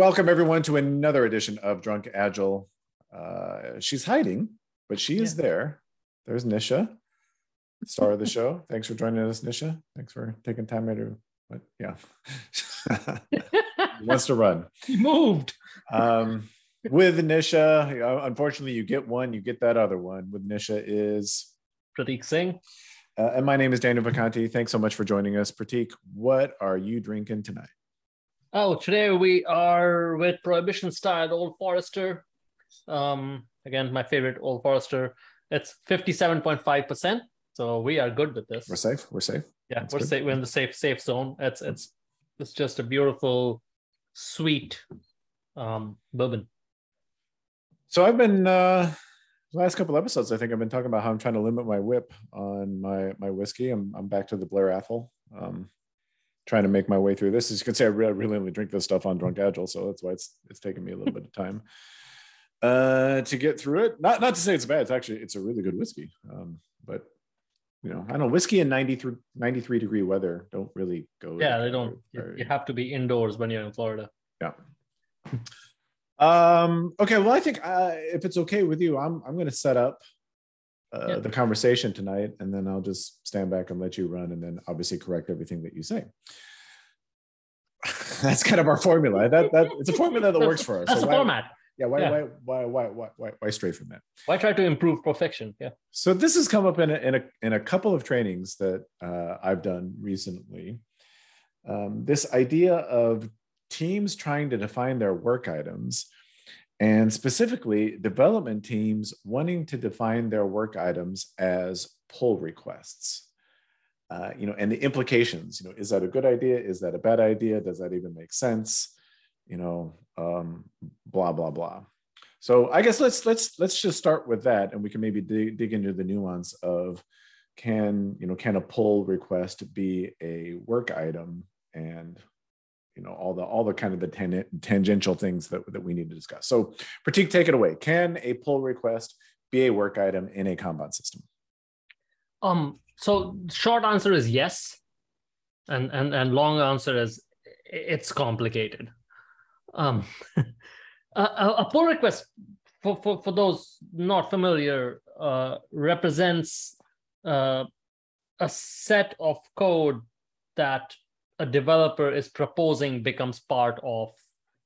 Welcome everyone to another edition of Drunk Agile. Uh, she's hiding, but she is there. There's Nisha, star of the show. Thanks for joining us, Nisha. Thanks for taking time out of. But yeah, he wants to run. He moved. Um, with Nisha, unfortunately, you get one, you get that other one. With Nisha is Prateek Singh. Uh, and my name is Daniel Vacanti. Thanks so much for joining us, Prateek. What are you drinking tonight? Oh, today we are with Prohibition style Old Forester. Um, again, my favorite Old Forester. It's 57.5%. So we are good with this. We're safe. We're safe. Yeah, That's we're safe. We're in the safe safe zone. It's it's it's just a beautiful, sweet um, bourbon. So I've been uh the last couple episodes, I think I've been talking about how I'm trying to limit my whip on my my whiskey. I'm I'm back to the Blair Athol. Um, trying to make my way through this. As you can see, I really, really only drink this stuff on Drunk Agile, so that's why it's it's taken me a little bit of time uh, to get through it. Not not to say it's bad. It's actually it's a really good whiskey, um, but you know, I don't know. Whiskey in 93, 93 degree weather don't really go. Yeah, they don't. You have to be indoors when you're in Florida. Yeah. Um, okay, well, I think uh, if it's okay with you, I'm I'm going to set up uh, yeah. the conversation tonight, and then I'll just stand back and let you run, and then obviously correct everything that you say. That's kind of our formula. That that it's a formula that works for us. That's so why, format. Yeah. Why, yeah. Why, why why why why why stray from that? Why try to improve perfection? Yeah. So this has come up in a in a in a couple of trainings that uh, I've done recently. Um, this idea of teams trying to define their work items and specifically development teams wanting to define their work items as pull requests. Uh, you know, and the implications, you know, is that a good idea? Is that a bad idea? Does that even make sense? You know, um, blah, blah, blah. So I guess let's let's let's just start with that and we can maybe dig, dig into the nuance of can you know can a pull request be a work item and you know all the all the kind of the ten, tangential things that, that we need to discuss. So prateek take it away. Can a pull request be a work item in a kanban system? Um so short answer is yes and and and long answer is it's complicated. Um a, a, pull request for, for for those not familiar uh represents uh a set of code that a developer is proposing becomes part of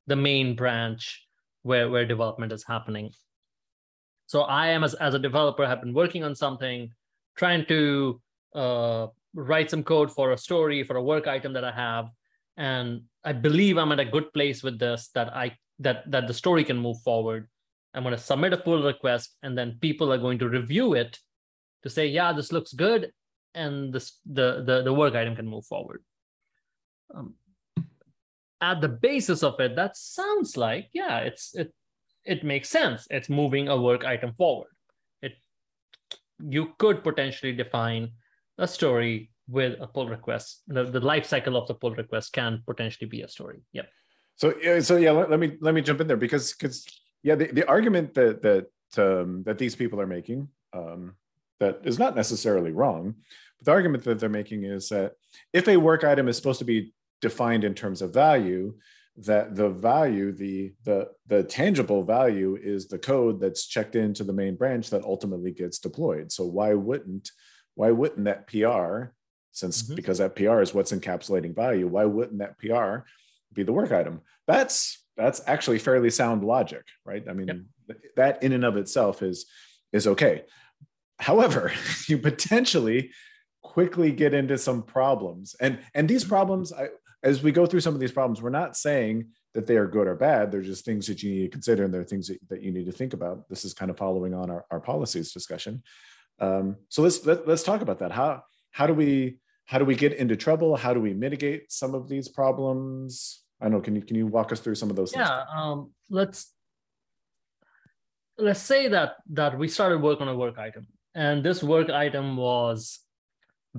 the main branch where, where development is happening. So I am as, as a developer have been working on something, trying to uh, write some code for a story, for a work item that I have. And I believe I'm at a good place with this that I that that the story can move forward. I'm going to submit a pull request, and then people are going to review it to say, yeah, this looks good, and this the the, the work item can move forward um, at the basis of it, that sounds like yeah, it's it it makes sense. It's moving a work item forward. It you could potentially define a story with a pull request. The, the life cycle of the pull request can potentially be a story. Yep. So so yeah, let, let me let me jump in there because because yeah, the, the argument that that um, that these people are making um, that is not necessarily wrong, but the argument that they're making is that if a work item is supposed to be defined in terms of value that the value the the the tangible value is the code that's checked into the main branch that ultimately gets deployed. So why wouldn't why wouldn't that pr since mm-hmm. because that pr is what's encapsulating value why wouldn't that pr be the work item? That's that's actually fairly sound logic right? I mean yep. that in and of itself is is okay. However you potentially quickly get into some problems. And and these problems I, as we go through some of these problems we're not saying that they are good or bad. They're just things that you need to consider and they're things that, that you need to think about. This is kind of following on our, our policies discussion. Um, so let's let, us let us talk about that. How how do we how do we get into trouble? How do we mitigate some of these problems? I know can you can you walk us through some of those yeah um, let's let's say that that we started work on a work item and this work item was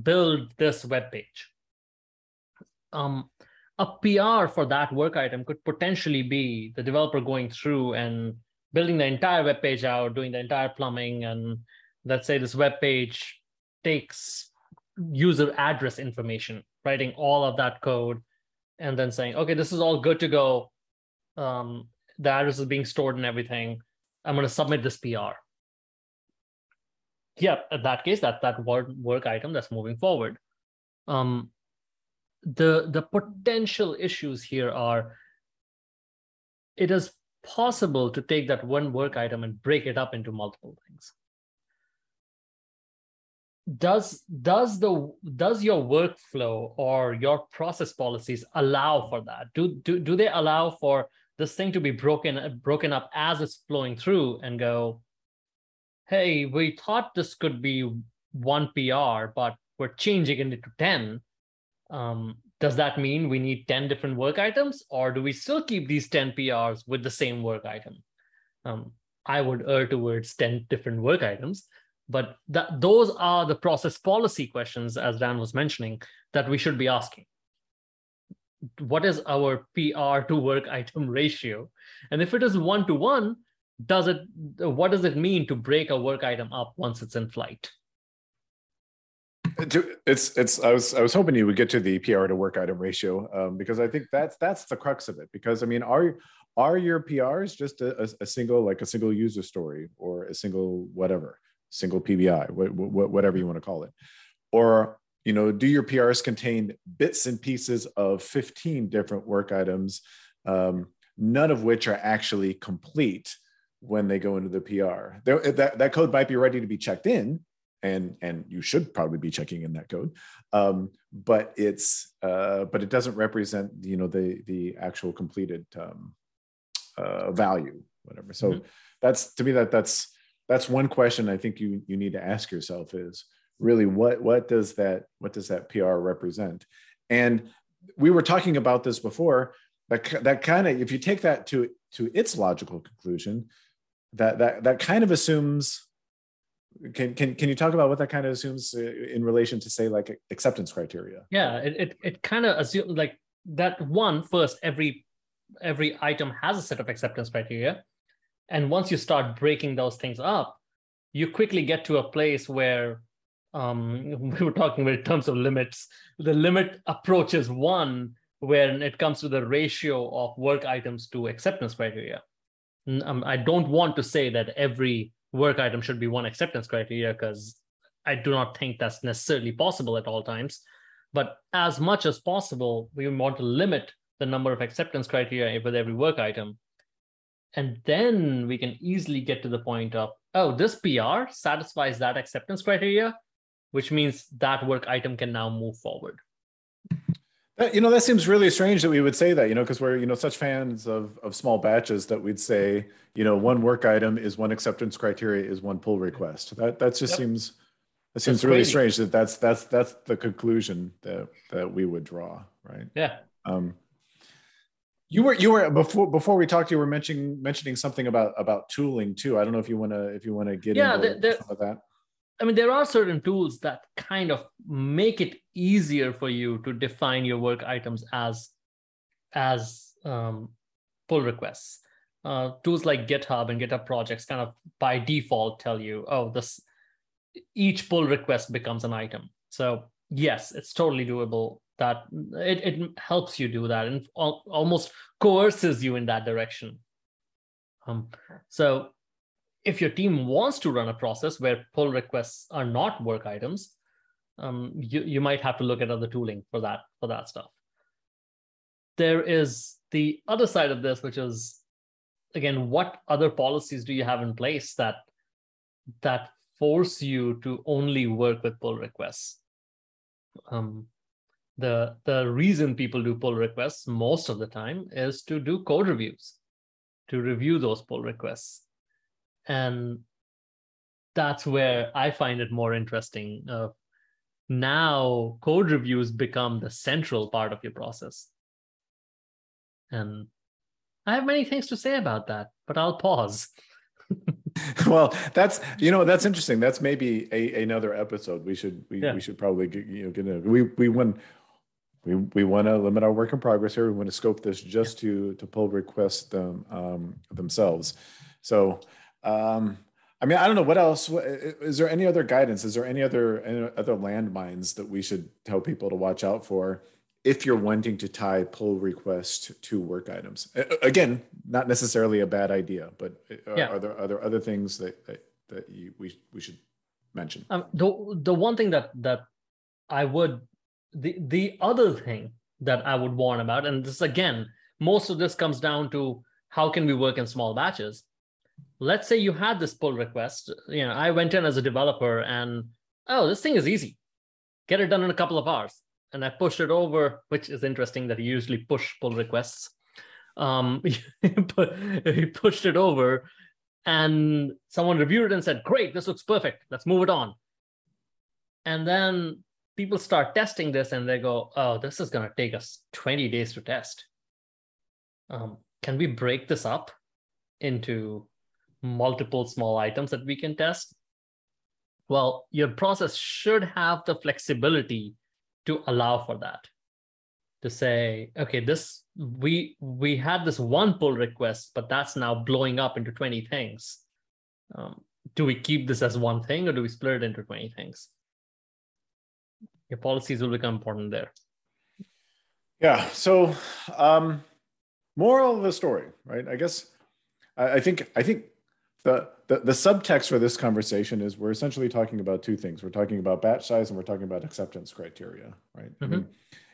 build this web page. Um, a PR for that work item could potentially be the developer going through and building the entire web page out, doing the entire plumbing, and let's say this web page takes user address information, writing all of that code, and then saying, okay, this is all good to go. um, the address is being stored and everything. I'm going to submit this PR. Yeah, in that case, that that work, work item that's moving forward. Um, the the potential issues here are it is possible to take that one work item and break it up into multiple things. Does does the does your workflow or your process policies allow for that? Do do, do they allow for this thing to be broken broken up as it's flowing through and go hey we thought this could be one pr but we're changing it into 10 um, does that mean we need 10 different work items or do we still keep these 10 prs with the same work item? Um, i would err towards 10 different work items but that those are the process policy questions as dan was mentioning that we should be asking. What is our pr to work item ratio? And if it is one to one does it what does it mean to break a work item up once it's in flight it's it's i was i was hoping you would get to the pr to work item ratio um, because i think that's that's the crux of it. Because i mean are are your prs just a, a, single like a single user story or a single whatever single pbi whatever you want to call it? Or you know do your prs contain bits and pieces of 15 different work items um, none of which are actually complete when they go into the pr that, that code might be ready to be checked in and and you should probably be checking in that code. Um, but it's uh, but it doesn't represent you know the the actual completed um, uh, value whatever. So mm-hmm. that's to me that that's that's one question i think you you need to ask yourself is really what what does that what does that pr represent? And we were talking about this before that that kind of if you take that to to its logical conclusion that that that kind of assumes can, can can you talk about what that kind of assumes uh, in relation to say like acceptance criteria? Yeah it it, it kind of assumes like that one first every every item has a set of acceptance criteria. And once you start breaking those things up you quickly get to a place where um, we were talking about in terms of limits. The limit approaches one when it comes to the ratio of work items to acceptance criteria. Um, i don't want to say that every work item should be one acceptance criteria because I do not think that's necessarily possible at all times. But as much as possible, we want to limit the number of acceptance criteria with every work item. And then we can easily get to the point of, oh, this PR satisfies that acceptance criteria, which means that work item can now move forward. That, you know, that seems really strange that we would say that, you know, because we're, you know, such fans of, of small batches that we'd say, you know, one work item is one acceptance criteria is one pull request. That, that just yep. seems, that seems really crazy. strange that that's, that's, that's the conclusion that, that we would draw. Right. Yeah. Um, you were, you were before, before we talked, you were mentioning, mentioning something about, about tooling too. I don't know if you want to, if you want to get yeah, into the, the, some of that I mean, there are certain tools that kind of make it easier for you to define your work items as as um, pull requests. Uh, tools like GitHub and GitHub projects kind of by default tell you, oh, this each pull request becomes an item. So yes, it's totally doable. That it, it helps you do that and al- almost coerces you in that direction. Um, so if your team wants to run a process where pull requests are not work items, um, you, you might have to look at other tooling for that for that stuff. There is the other side of this, which is again, what other policies do you have in place that that force you to only work with pull requests? Um, the the reason people do pull requests most of the time is to do code reviews, to review those pull requests and that's where I find it more interesting. Uh, now, code reviews become the central part of your process. And I have many things to say about that, but I'll pause. well, that's you know that's interesting. That's maybe a, another episode. We should we, yeah. we should probably get, you know get we we want we we want to limit our work in progress here. We want to scope this just yeah. to to pull requests them um, themselves. So um, I mean, I don't know what else. Is there any other guidance? Is there any other any other landmines that we should tell people to watch out for if you're wanting to tie pull request to work items. Again, not necessarily a bad idea, but are, yeah. are there are there other things that that, that you, we we should mention? Um, the the one thing that that I would the the other thing that I would warn about, and this again, most of this comes down to how can we work in small batches. Let's say you had this pull request. You know, I went in as a developer and oh, this thing is easy. Get it done in a couple of hours. And I pushed it over, which is interesting that you usually push pull requests. Um, he pushed it over and someone reviewed it and said, Great, this looks perfect. Let's move it on. And then people start testing this and they go, Oh, this is going to take us 20 days to test. Um, can we break this up into multiple small items that we can test? Well, your process should have the flexibility to allow for that. To say, okay, this we we had this one pull request, but that's now blowing up into 20 things. Um, do we keep this as one thing or do we split it into 20 things? Your policies will become important there. Yeah. So um moral of the story, right? I guess I, I think I think the, the, the subtext for this conversation is we're essentially talking about two things. We're talking about batch size and we're talking about acceptance criteria, right? Mm-hmm. I mean,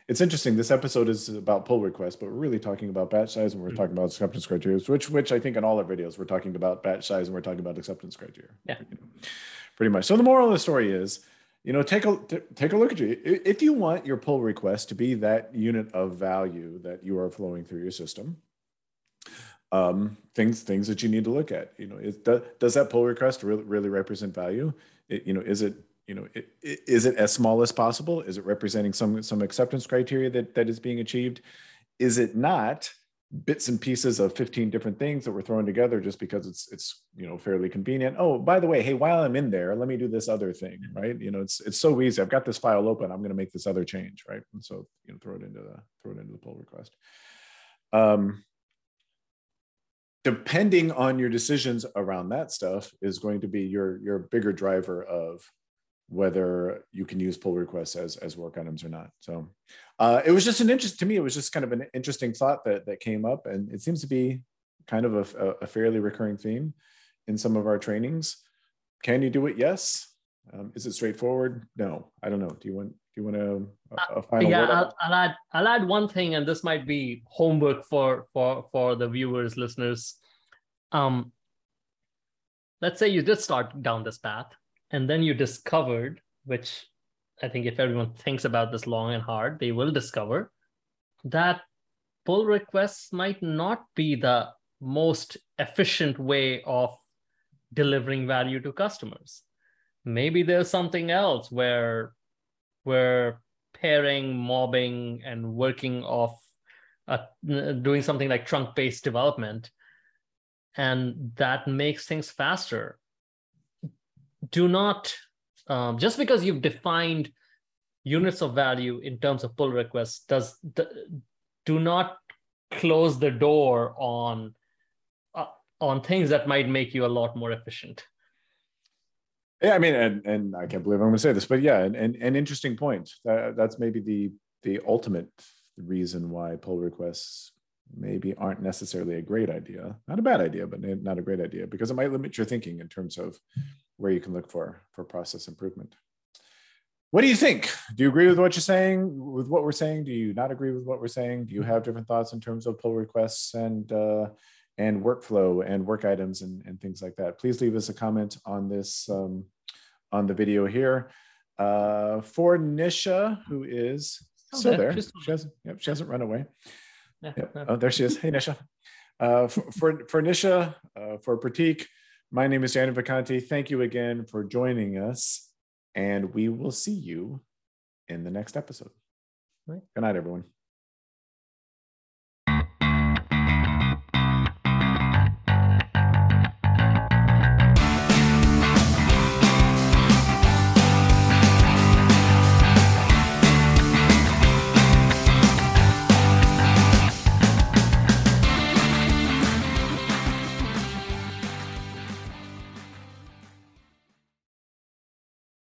it's interesting. This episode is about pull requests, but we're really talking about batch size and we're mm-hmm. talking about acceptance criteria, which which I think in all our videos we're talking about batch size and we're talking about acceptance criteria. Yeah, you know, pretty much. So the moral of the story is, you know, take a t- take a look at you. If you want your pull request to be that unit of value that you are flowing through your system, um, things things that you need to look at. You know, is, does, does that pull request really, really represent value? It, you know, is it you know it, is it as small as possible? Is it representing some some acceptance criteria that that is being achieved? Is it not bits and pieces of 15 different things that we're throwing together just because it's it's you know fairly convenient oh by the way hey while i'm in there let me do this other thing right you know it's it's so easy i've got this file open i'm going to make this other change right and so you know throw it into the throw it into the pull request um depending on your decisions around that stuff is going to be your your bigger driver of whether you can use pull requests as as work items or not. So uh, it was just an interest to me it was just kind of an interesting thought that that came up and it seems to be kind of a, a fairly recurring theme in some of our trainings. Can you do it? Yes um, is it straightforward? No i don't know. Do you want do you want to a, a final yeah I'll, I'll, add i'll add one thing and this might be homework for for for the viewers listeners. Um let's say you did start down this path and then you discovered which i think if everyone thinks about this long and hard they will discover that pull requests might not be the most efficient way of delivering value to customers maybe there's something else where were pairing, mobbing, and working off uh, doing something like trunk based development. And that makes things faster. Do not, um, just because you've defined units of value in terms of pull requests, does do not close the door on uh, on things that might make you a lot more efficient. Yeah, I mean, and and I can't believe I'm going to say this, but yeah, and and an interesting point. That, that's maybe the the ultimate reason why pull requests maybe aren't necessarily a great idea. Not a bad idea, but not a great idea because it might limit your thinking in terms of where you can look for for process improvement. What do you think? Do you agree with what you're saying? With what we're saying? Do you not agree with what we're saying? Do you have different thoughts in terms of pull requests and uh, and workflow and work items and, and things like that. Please leave us a comment on this um, on the video here. Uh, for Nisha, who is still there, she hasn't, yep, she hasn't run away. Yeah, yep. Oh, there she is. Hey, Nisha. Uh, for, for, for Nisha, uh, for Prateek, my name is Daniel Vacanti. Thank you again for joining us, and we will see you in the next episode. Right. Good night, everyone.